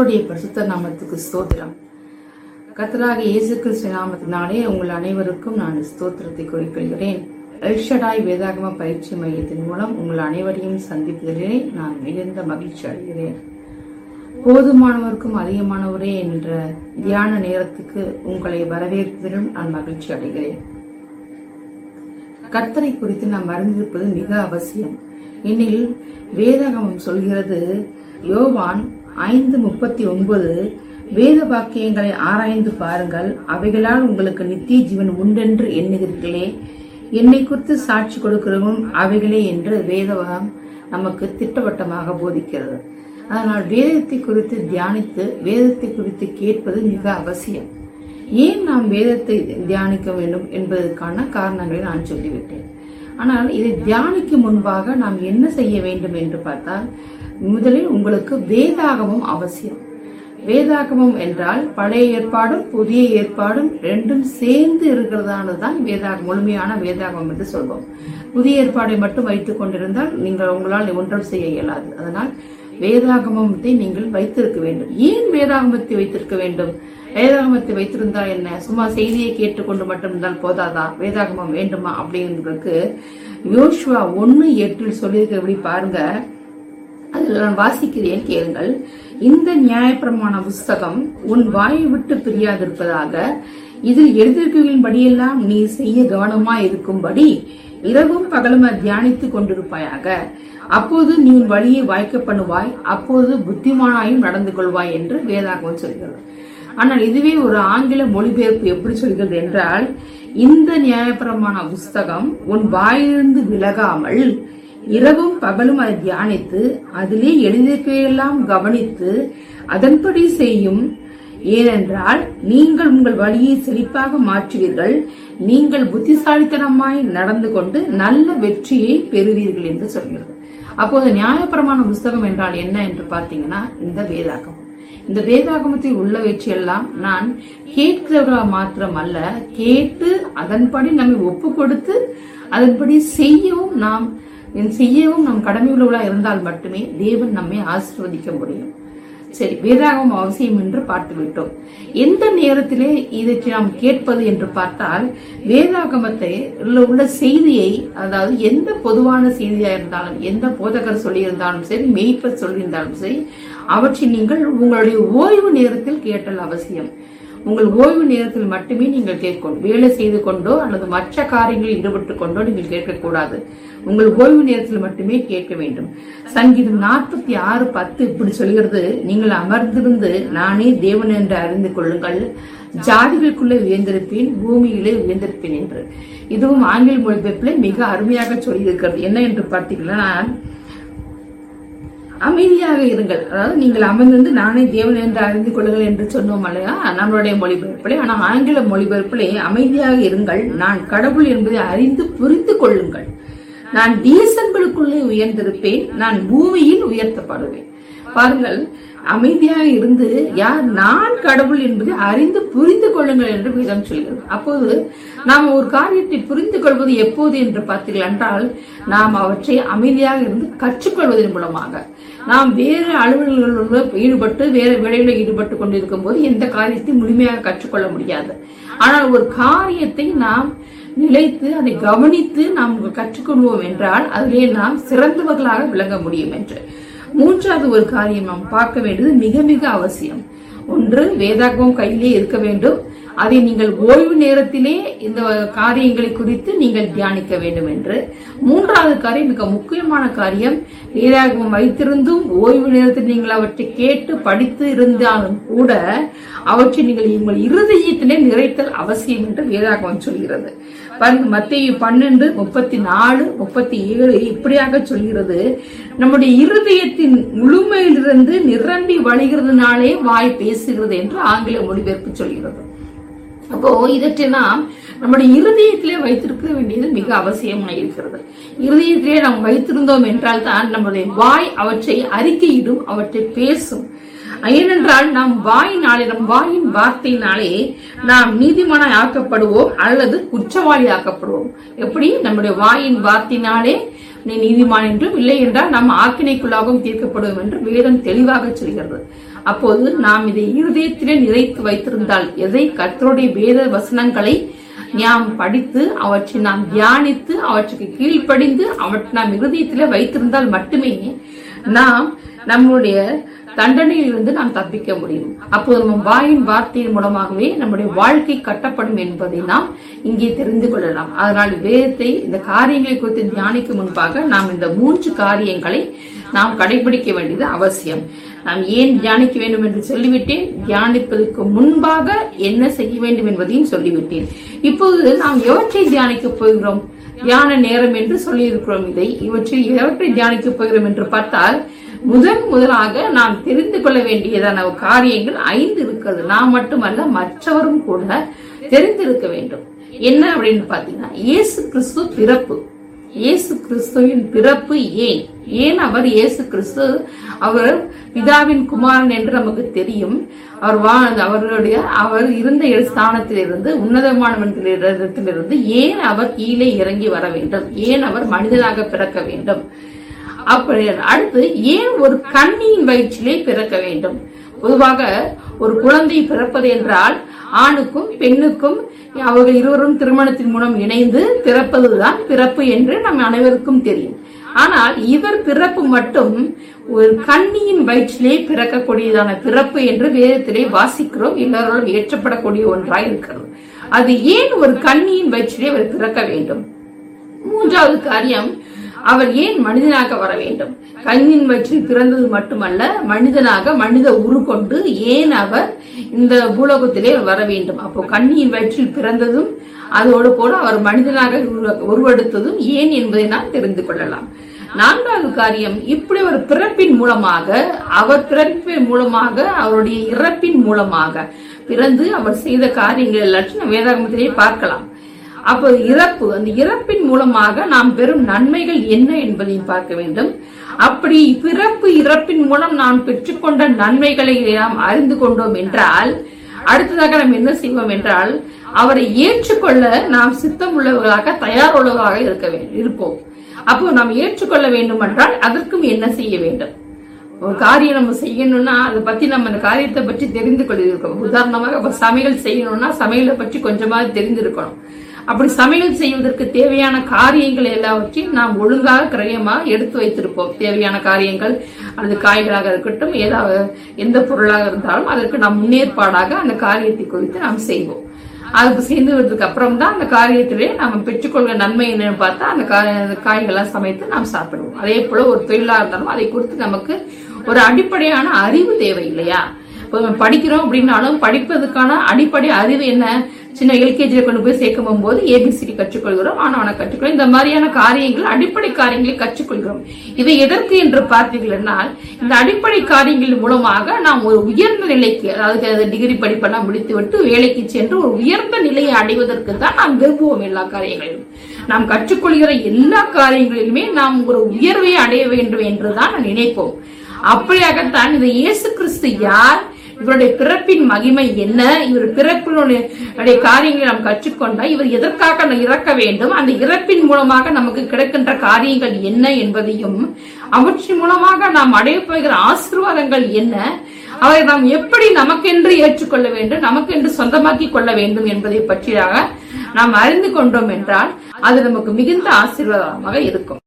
கர்த்தருடைய பரிசுத்த நாமத்துக்கு ஸ்தோத்திரம். கர்த்தராக இயேசு கிறிஸ்து நாமத்தினாலே உங்கள் அனைவருக்கும் நான் ஸ்தோத்திரத்தை குறிப்பிடுகிறேன் எல்ஷடாய் வேதாகம பயிற்சி மையத்தின் மூலம் உங்கள் அனைவரையும் சந்திப்பதிலே நான் மிகுந்த மகிழ்ச்சி அடைகிறேன். போதுமானவருக்கும் அதிகமானவரே என்ற தியான நேரத்துக்கு உங்களை வரவேற்பதிலும் நான் மகிழ்ச்சி அடைகிறேன். கர்த்தரை குறித்து நாம் அறிந்திருப்பது மிக அவசியம். எனில் வேதாகமம் சொல்கிறது யோவான் ஐந்து முப்பத்தி ஒன்பது வேத வாக்கியங்களை ஆராய்ந்து பாருங்கள். அவைகளால் உங்களுக்கு நித்திய ஜீவன் உண்டென்று எண்ணுகிறீர்களே. என்னை குறித்து சாட்சி கொடுக்கிறவும் அவைகளே என்று வேதவகம் நமக்கு திட்டவட்டமாக போதிக்கிறது. அதனால் வேதத்தை குறித்து தியானித்து வேதத்தை குறித்து கேட்பது மிக அவசியம். ஏன் நாம் வேதத்தை தியானிக்க வேண்டும் என்பதற்கான காரணங்களை நான் சொல்லிவிட்டேன். ஆனால் இதை தியானிக்கும் முன்பாக நாம் என்ன செய்ய வேண்டும் என்று பார்த்தால் முதலில் உங்களுக்கு வேதாகமம் அவசியம். வேதாகமம் என்றால் பழைய ஏற்பாடும் புதிய ஏற்பாடும் ரெண்டும் சேர்ந்து இருக்கிறதானதுதான் வேதாகம் முழுமையான வேதாகமம் என்று சொல்வோம். புதிய ஏற்பாடை மட்டும் வைத்துக் கொண்டிருந்தால் நீங்கள் உங்களால் ஒன்றும் செய்ய இயலாது. அதனால் வேதாகமத்தை நீங்கள் வைத்திருக்க வேண்டும். ஏன் வேதாகமத்தை வைத்திருக்க வேண்டும்? வேதாகமத்தை வைத்திருந்தால் என்ன? சும்மா செய்தியை கேட்டுக்கொண்டு மட்டும் இருந்தால் போதாதா? வேதாகமம் வேண்டுமா? அப்படிங்கிறதுக்கு யோஷ்வா ஒன்னு எட்டில் சொல்லியிருக்கிறபடி பாருங்க. அதில் நான் வாசிக்கிறேன் கேளுங்கள். இந்த நியாயப்பிரமாண புஸ்தகம் உன் வாயை விட்டு பிரியாதிருப்பதாக இதில் எழுதியிருக்கிறபடியெல்லாம் நீ செய்ய கவனமா இருக்கும்படி இரவும் பகலும் தியானித்துக் கொண்டிருப்பாயாக. அப்போது நீ உன் வழியை வாய்க்க பண்ணுவாய் அப்போது புத்திமானாயும் நடந்து கொள்வாய் என்று வேதாகம் சொல்கிறது. ஆனால் இதுவே ஒரு ஆங்கில மொழிபெயர்ப்பு எப்படி சொல்கிறது என்றால் இந்த நியாயப்பிரமான புஸ்தகம் உன் வாயிலிருந்து விலகாமல் இரவும் பகலும் அதை தியானித்து அதிலே எழுந்திருக்கையெல்லாம் கவனித்து அதன்படி செய்யும். ஏனென்றால் நீங்கள் உங்கள் வழியை செழிப்பாக மாற்றுவீர்கள். நீங்கள் புத்திசாலித்தனமாய் நடந்து கொண்டு நல்ல வெற்றியை பெறுவீர்கள் என்று சொல்கிறது. அப்போது நியாயபரமான புஸ்தகம் என்றால் என்ன என்று பார்த்தீங்கன்னா இந்த வேதாகம். இந்த வேதாகமத்தில் உள்ள வெற்றியெல்லாம் நான் கேட்கிறவர்களா மாத்திரம் அல்ல கேட்டு அதன்படி நம்மை ஒப்பு கொடுத்து அதன்படி செய்யவும் நாம் செய்யவும் நம் கடமையுள்ளவர்களா இருந்தால் மட்டுமே தேவன் நம்மை ஆசிர்வதிக்க முடியும். சரி வேதாகமம் அவசியம் என்று பார்த்து விட்டோம் எந்த நேரத்திலே இதை நாம் கேட்பது என்று பார்த்தால் வேதாகமத்தை உள்ள செய்தியை அதாவது எந்த பொதுவான செய்தியா இருந்தாலும் எந்த போதகர் சொல்லியிருந்தாலும் சரி மெய்ப்பர் சொல்லியிருந்தாலும் சரி அவற்றை நீங்கள் உங்களுடைய ஓய்வு நேரத்தில் கேட்டல் அவசியம். உங்கள் ஓய்வு நேரத்தில் மட்டுமே நீங்கள் கேட்கணும். வேலை செய்து கொண்டோ அல்லது மற்ற காரியங்களில் ஈடுபட்டு கொண்டோ நீங்கள் கேட்கக்கூடாது. உங்கள் ஓய்வு நேரத்தில் மட்டுமே கேட்க வேண்டும். சங்கீதம் நாற்பத்தி ஆறு பத்து இப்படி சொல்கிறது. நீங்கள் அமர்ந்திருந்து நானே தேவன் என்று அறிந்து கொள்ளுங்கள். ஜாதிகளுக்குள்ளே உயர்ந்திருப்பேன் பூமியிலே உயர்ந்திருப்பேன் என்று. இதுவும் ஆங்கில மொழிபெயர்ப்பில் மிக அருமையாக சொல்லியிருக்கிறது. என்ன என்று பார்த்தீங்கன்னா அமைதியாக இருங்கள். அதாவது நீங்கள் அமர்ந்திருந்து நானே தேவன் என்று அறிந்து கொள்ளுங்கள் என்று சொன்னோம் அல்லையா நம்மளுடைய மொழிபெயர்ப்பிலே. ஆனால் ஆங்கில மொழிபெயர்ப்பிலே அமைதியாக இருங்கள். நான் கடவுள் என்பதை அறிந்து புரிந்து கொள்ளுங்கள். நான் தேசங்களுக்குள்ளே உயர்ந்திருப்பேன். நான் பூமியில் உயர்த்தப்படுவேன். பாருங்கள் அமைதியாக இருந்து யார் நான் கடவுள் என்பதை அறிந்து புரிந்து கொள்ளுங்கள் என்று வேதம் சொல்கிறது. அப்போது நாம் ஒரு காரியத்தை புரிந்து கொள்வது எப்போது என்று பார்த்தீர்கள் என்றால் நாம் அவற்றை அமைதியாக இருந்து கற்றுக்கொள்வதன் மூலமாக. நாம் வேறு அலுவலர்களோட ஈடுபட்டு வேறு வேலையில் ஈடுபட்டு கொண்டிருக்கும் போது எந்த காரியத்தையும் முழுமையாக கற்றுக்கொள்ள முடியாது. ஆனால் ஒரு காரியத்தை நாம் நிலைத்து அதை கவனித்து நாம் கற்றுக்கொள்வோம் என்றால் அதிலே நாம் சிறந்தவர்களாக விளங்க முடியும் என்று. மூன்றாவது ஒரு காரியம் நாம் பார்க்க வேண்டியது மிக மிக அவசியம். ஒன்று வேதாகமம் கையிலே இருக்க வேண்டும். அதை நீங்கள் ஓய்வு நேரத்திலே இந்த காரியங்களை குறித்து நீங்கள் தியானிக்க வேண்டும் என்று. மூன்றாவது காரியம் மிக முக்கியமான காரியம் வேதாகமம் வைத்திருந்தும் ஓய்வு நேரத்தில் நீங்கள் அவற்றை கேட்டு படித்து இருந்தாலும் கூட அவற்றை நீங்கள் உங்கள் இருதயத்திலே நிறைத்தல் அவசியம் என்று வேதாகமம் சொல்கிறது. மத்திய பன்னெண்டு முப்பத்தி நாலு முப்பத்தி ஏழு இப்படியாக சொல்கிறது. நம்முடைய இருதயத்தின் முழுமையிலிருந்து நிரம்பி வழிகிறதுனாலே வாய் பேசுகிறது என்று ஆங்கில மொழிபெயர்ப்பு சொல்கிறது. அப்போ இதற்றை நம்முடைய இருதயத்திலே வைத்திருக்க வேண்டியது மிக அவசியமாக இருக்கிறது. இருதயத்திலே நாம் வைத்திருந்தோம் என்றால் தான் நம்முடைய வாய் அவற்றை அறிக்கையிடும் அவற்றை பேசும். ஏனென்றால் நாம் வாயினாலே நம் வாயின் வார்த்தையினாலே நாம் நீதிமானாய் ஆக்கப்படுவோம் அல்லது குற்றவாளி ஆக்கப்படுவோம். எப்படி? நம்முடைய வாயின் வார்த்தையினாலே நீ நீதிமான் என்றும் இல்லை என்றால் நாம் ஆக்கினைக்குள்ளாகவும் தீர்க்கப்படுவோம் என்று வேதம் தெளிவாக சொல்கிறது. அப்போது நாம் இதை இருதயத்திலே நிறைத்து வைத்திருந்தால் எதை? கர்த்தருடைய வேத வசனங்களை நாம் படித்து அவற்றை நாம் தியானித்து அவற்றுக்கு கீழ்ப்படிந்து அவற்றை நாம் இருதயத்திலே வைத்திருந்தால் மட்டுமே நாம் நம்மளுடைய தண்டனையிலிருந்து நாம் தப்பிக்க முடியும். அப்போது நம்ம வாயின் வார்த்தையின் மூலமாகவே நம்முடைய வாழ்க்கை கட்டப்படும் என்பதை நாம் இங்கே தெரிந்து கொள்ளலாம். அதனால் வேதத்தை இந்த காரியங்களை குறித்து தியானிக்கும் முன்பாக நாம் இந்த மூன்று காரியங்களை நாம் கடைபிடிக்க வேண்டியது அவசியம். நாம் ஏன் தியானிக்க வேண்டும் என்று சொல்லிவிட்டேன்? தியானிப்பதற்கு முன்பாக என்ன செய்ய வேண்டும் என்பதையும் சொல்லிவிட்டேன். இப்போது நாம் எவற்றை தியானிக்க போகிறோம்? தியான நேரம் என்று சொல்லியிருக்கிறோம் இதை. இவற்றில் எவற்றை தியானிக்க போகிறோம் என்று பார்த்தால் முதன் முதலாக நாம் தெரிந்து கொள்ள வேண்டியதான காரியங்கள் ஐந்து இருக்கிறது. நான் மட்டுமல்ல மற்றவரும் கூட தெரிந்திருக்க வேண்டும். என்ன அப்படின்னு பாத்தீங்கன்னா இயேசு கிறிஸ்து பிறப்பு. இயேசு கிறிஸ்துவின் பிறப்பு ஏன்? ஏன் அவர் இயேசு கிறிஸ்து? அவர் பிதாவின் குமாரன் என்று நமக்கு தெரியும். அவர் வா அவருடைய அவர் இருந்த ஸ்தானத்திலிருந்து உன்னதமானவற்றிலிருந்து ஏன் அவர் கீழே இறங்கி வர வேண்டும்? ஏன் அவர் மனிதனாக பிறக்க வேண்டும்? அப்படி அடுத்து ஏன் ஒரு கண்ணியின் வயிற்றிலே பிறக்க வேண்டும்? பொதுவாக ஒரு குழந்தை பிறப்பது என்றால் ஆணுக்கும் பெண்ணுக்கும் அவர்கள் இருவரும் திருமணத்தின் மூலம் இணைந்து பிறப்பதுதான் பிறப்பு என்று நம் அனைவருக்கும் தெரியும். ஆனால் இவர் பிறப்பு மட்டும் ஒரு கண்ணியின் வயிற்றிலே பிறக்கக்கூடியதான பிறப்பு என்று வேதத்திலே வாசிக்கிறோம். எல்லாரோடும் ஏற்றப்படக்கூடிய ஒன்றாய் இருக்கிறது. அது ஏன் ஒரு கண்ணியின் வயிற்றிலே அவர் பிறக்க வேண்டும்? மூன்றாவது காரியம் அவர் ஏன் மனிதனாக வர வேண்டும்? கண்ணின் வயிற்றில் பிறந்தது மட்டுமல்ல மனிதனாக மனித உரு கொண்டு ஏன் அவர் இந்த பூலோகத்திலே வர வேண்டும்? அப்போ கண்ணியின் வயிற்றில் பிறந்ததும் அதோடு போல அவர் மனிதனாக உருவ- உருவெடுத்ததும் ஏன் என்பதை நாம் தெரிந்து கொள்ளலாம். நான்காவது காரியம் இப்படி ஒரு பிறப்பின் மூலமாக அவர் பிறப்பின் மூலமாக அவருடைய இறப்பின் மூலமாக பிறந்து அவர் செய்த காரியங்கள் எல்லாத்தையும் வேதாகமத்திலேயே பார்க்கலாம். அப்போ இறப்பு அந்த இறப்பின் மூலமாக நாம் பெறும் நன்மைகள் என்ன என்பதையும் பார்க்க வேண்டும். அப்படி பிறப்பு இறப்பின் மூலம் நாம் பெற்றுக்கொண்ட நன்மைகளை நாம் அறிந்து கொண்டோம் என்றால் அடுத்ததாக நாம் என்ன செய்வோம் என்றால் அவரை ஏற்றுக்கொள்ள நாம் சித்தம் உள்ளவர்களாக தயார் உள்ளவர்களாக இருக்க இருப்போம். அப்போ நாம் ஏற்றுக்கொள்ள வேண்டும் என்றால் அதற்கும் என்ன செய்ய வேண்டும்? ஒரு காரியம் நம்ம செய்யணும்னா அதை பத்தி நம்ம அந்த காரியத்தை பற்றி தெரிந்து கொள்ளிருக்கோம் உதாரணமாக இப்ப சமையல் செய்யணும்னா சமையலை பற்றி கொஞ்சமாவது தெரிந்திருக்கணும். அப்படி சமையல் செய்வதற்கு தேவையான காரியங்கள் எல்லாவற்றையும் நாம் ஒழுங்காக கிரயமாக எடுத்து வைத்திருப்போம். தேவையான காரியங்கள் அல்லது காய்களாக இருக்கட்டும் ஏதாவது எந்த பொருளாக இருந்தாலும் அதற்கு நாம் முன்னேற்பாடாக அந்த காரியத்தை குறித்து நாம் செய்வோம். அதுக்கு சேர்ந்ததுக்கு அப்புறம் தான் அந்த காரியத்திலே நம்ம பெற்றுக்கொள்கிற நன்மை என்னன்னு பார்த்தா அந்த கா- காய்கள்லாம் சமைத்து நாம் சாப்பிடுவோம். அதே போல ஒரு தொழிலா இருந்தாலும் அதை குறித்து நமக்கு ஒரு அடிப்படையான அறிவு தேவை இல்லையா இப்போ படிக்கிறோம் அப்படின்னாலும் படிப்பதற்கான அடிப்படை அறிவு என்ன? சின்ன எல்கேஜியில் கொண்டு போய் சேர்க்கும் போது ஏபிசிடி கற்றுக்கொள்கிறோம். ஆனவனை கற்றுக்கொள்கிறோம். இந்த மாதிரியான காரியங்கள் அடிப்படை காரியங்களை கற்றுக்கொள்கிறோம். இதை எதற்கு என்று பார்த்தீர்கள் என்றால் இந்த அடிப்படை காரியங்கள் மூலமாக நாம் ஒரு உயர்ந்த நிலைக்கு அதாவது டிகிரி படிப்பெல்லாம் முடித்துவிட்டு வேலைக்கு சென்று ஒரு உயர்ந்த நிலையை அடைவதற்கு தான் நாம் விரும்புவோம் எல்லா காரியங்களிலும். நாம் கற்றுக்கொள்கிற எல்லா காரியங்களிலுமே நாம் ஒரு உயர்வை அடைய வேண்டும் என்றுதான் நாம் நினைப்போம். அப்படியாகத்தான் இந்த இயேசு கிறிஸ்து யார் இவருடைய பிறப்பின் மகிமை என்ன? இவர் பிறப்பினுடைய காரியங்களை நாம் கற்றுக்கொண்டால் இவர் எதற்காக இறக்க வேண்டும்? அந்த இறப்பின் மூலமாக நமக்கு கிடைக்கின்ற காரியங்கள் என்ன என்பதையும் அவற்றின் மூலமாக நாம் அடையப் போகிற ஆசீர்வாதங்கள் என்ன? அவரை நாம் எப்படி நமக்கென்று ஏற்றுக்கொள்ள வேண்டும்? நமக்கென்று சொந்தமாக்கி கொள்ள வேண்டும் என்பதை பற்றியாக நாம் அறிந்து கொண்டோம் என்றால் அது நமக்கு மிகுந்த ஆசீர்வாதமாக இருக்கும்.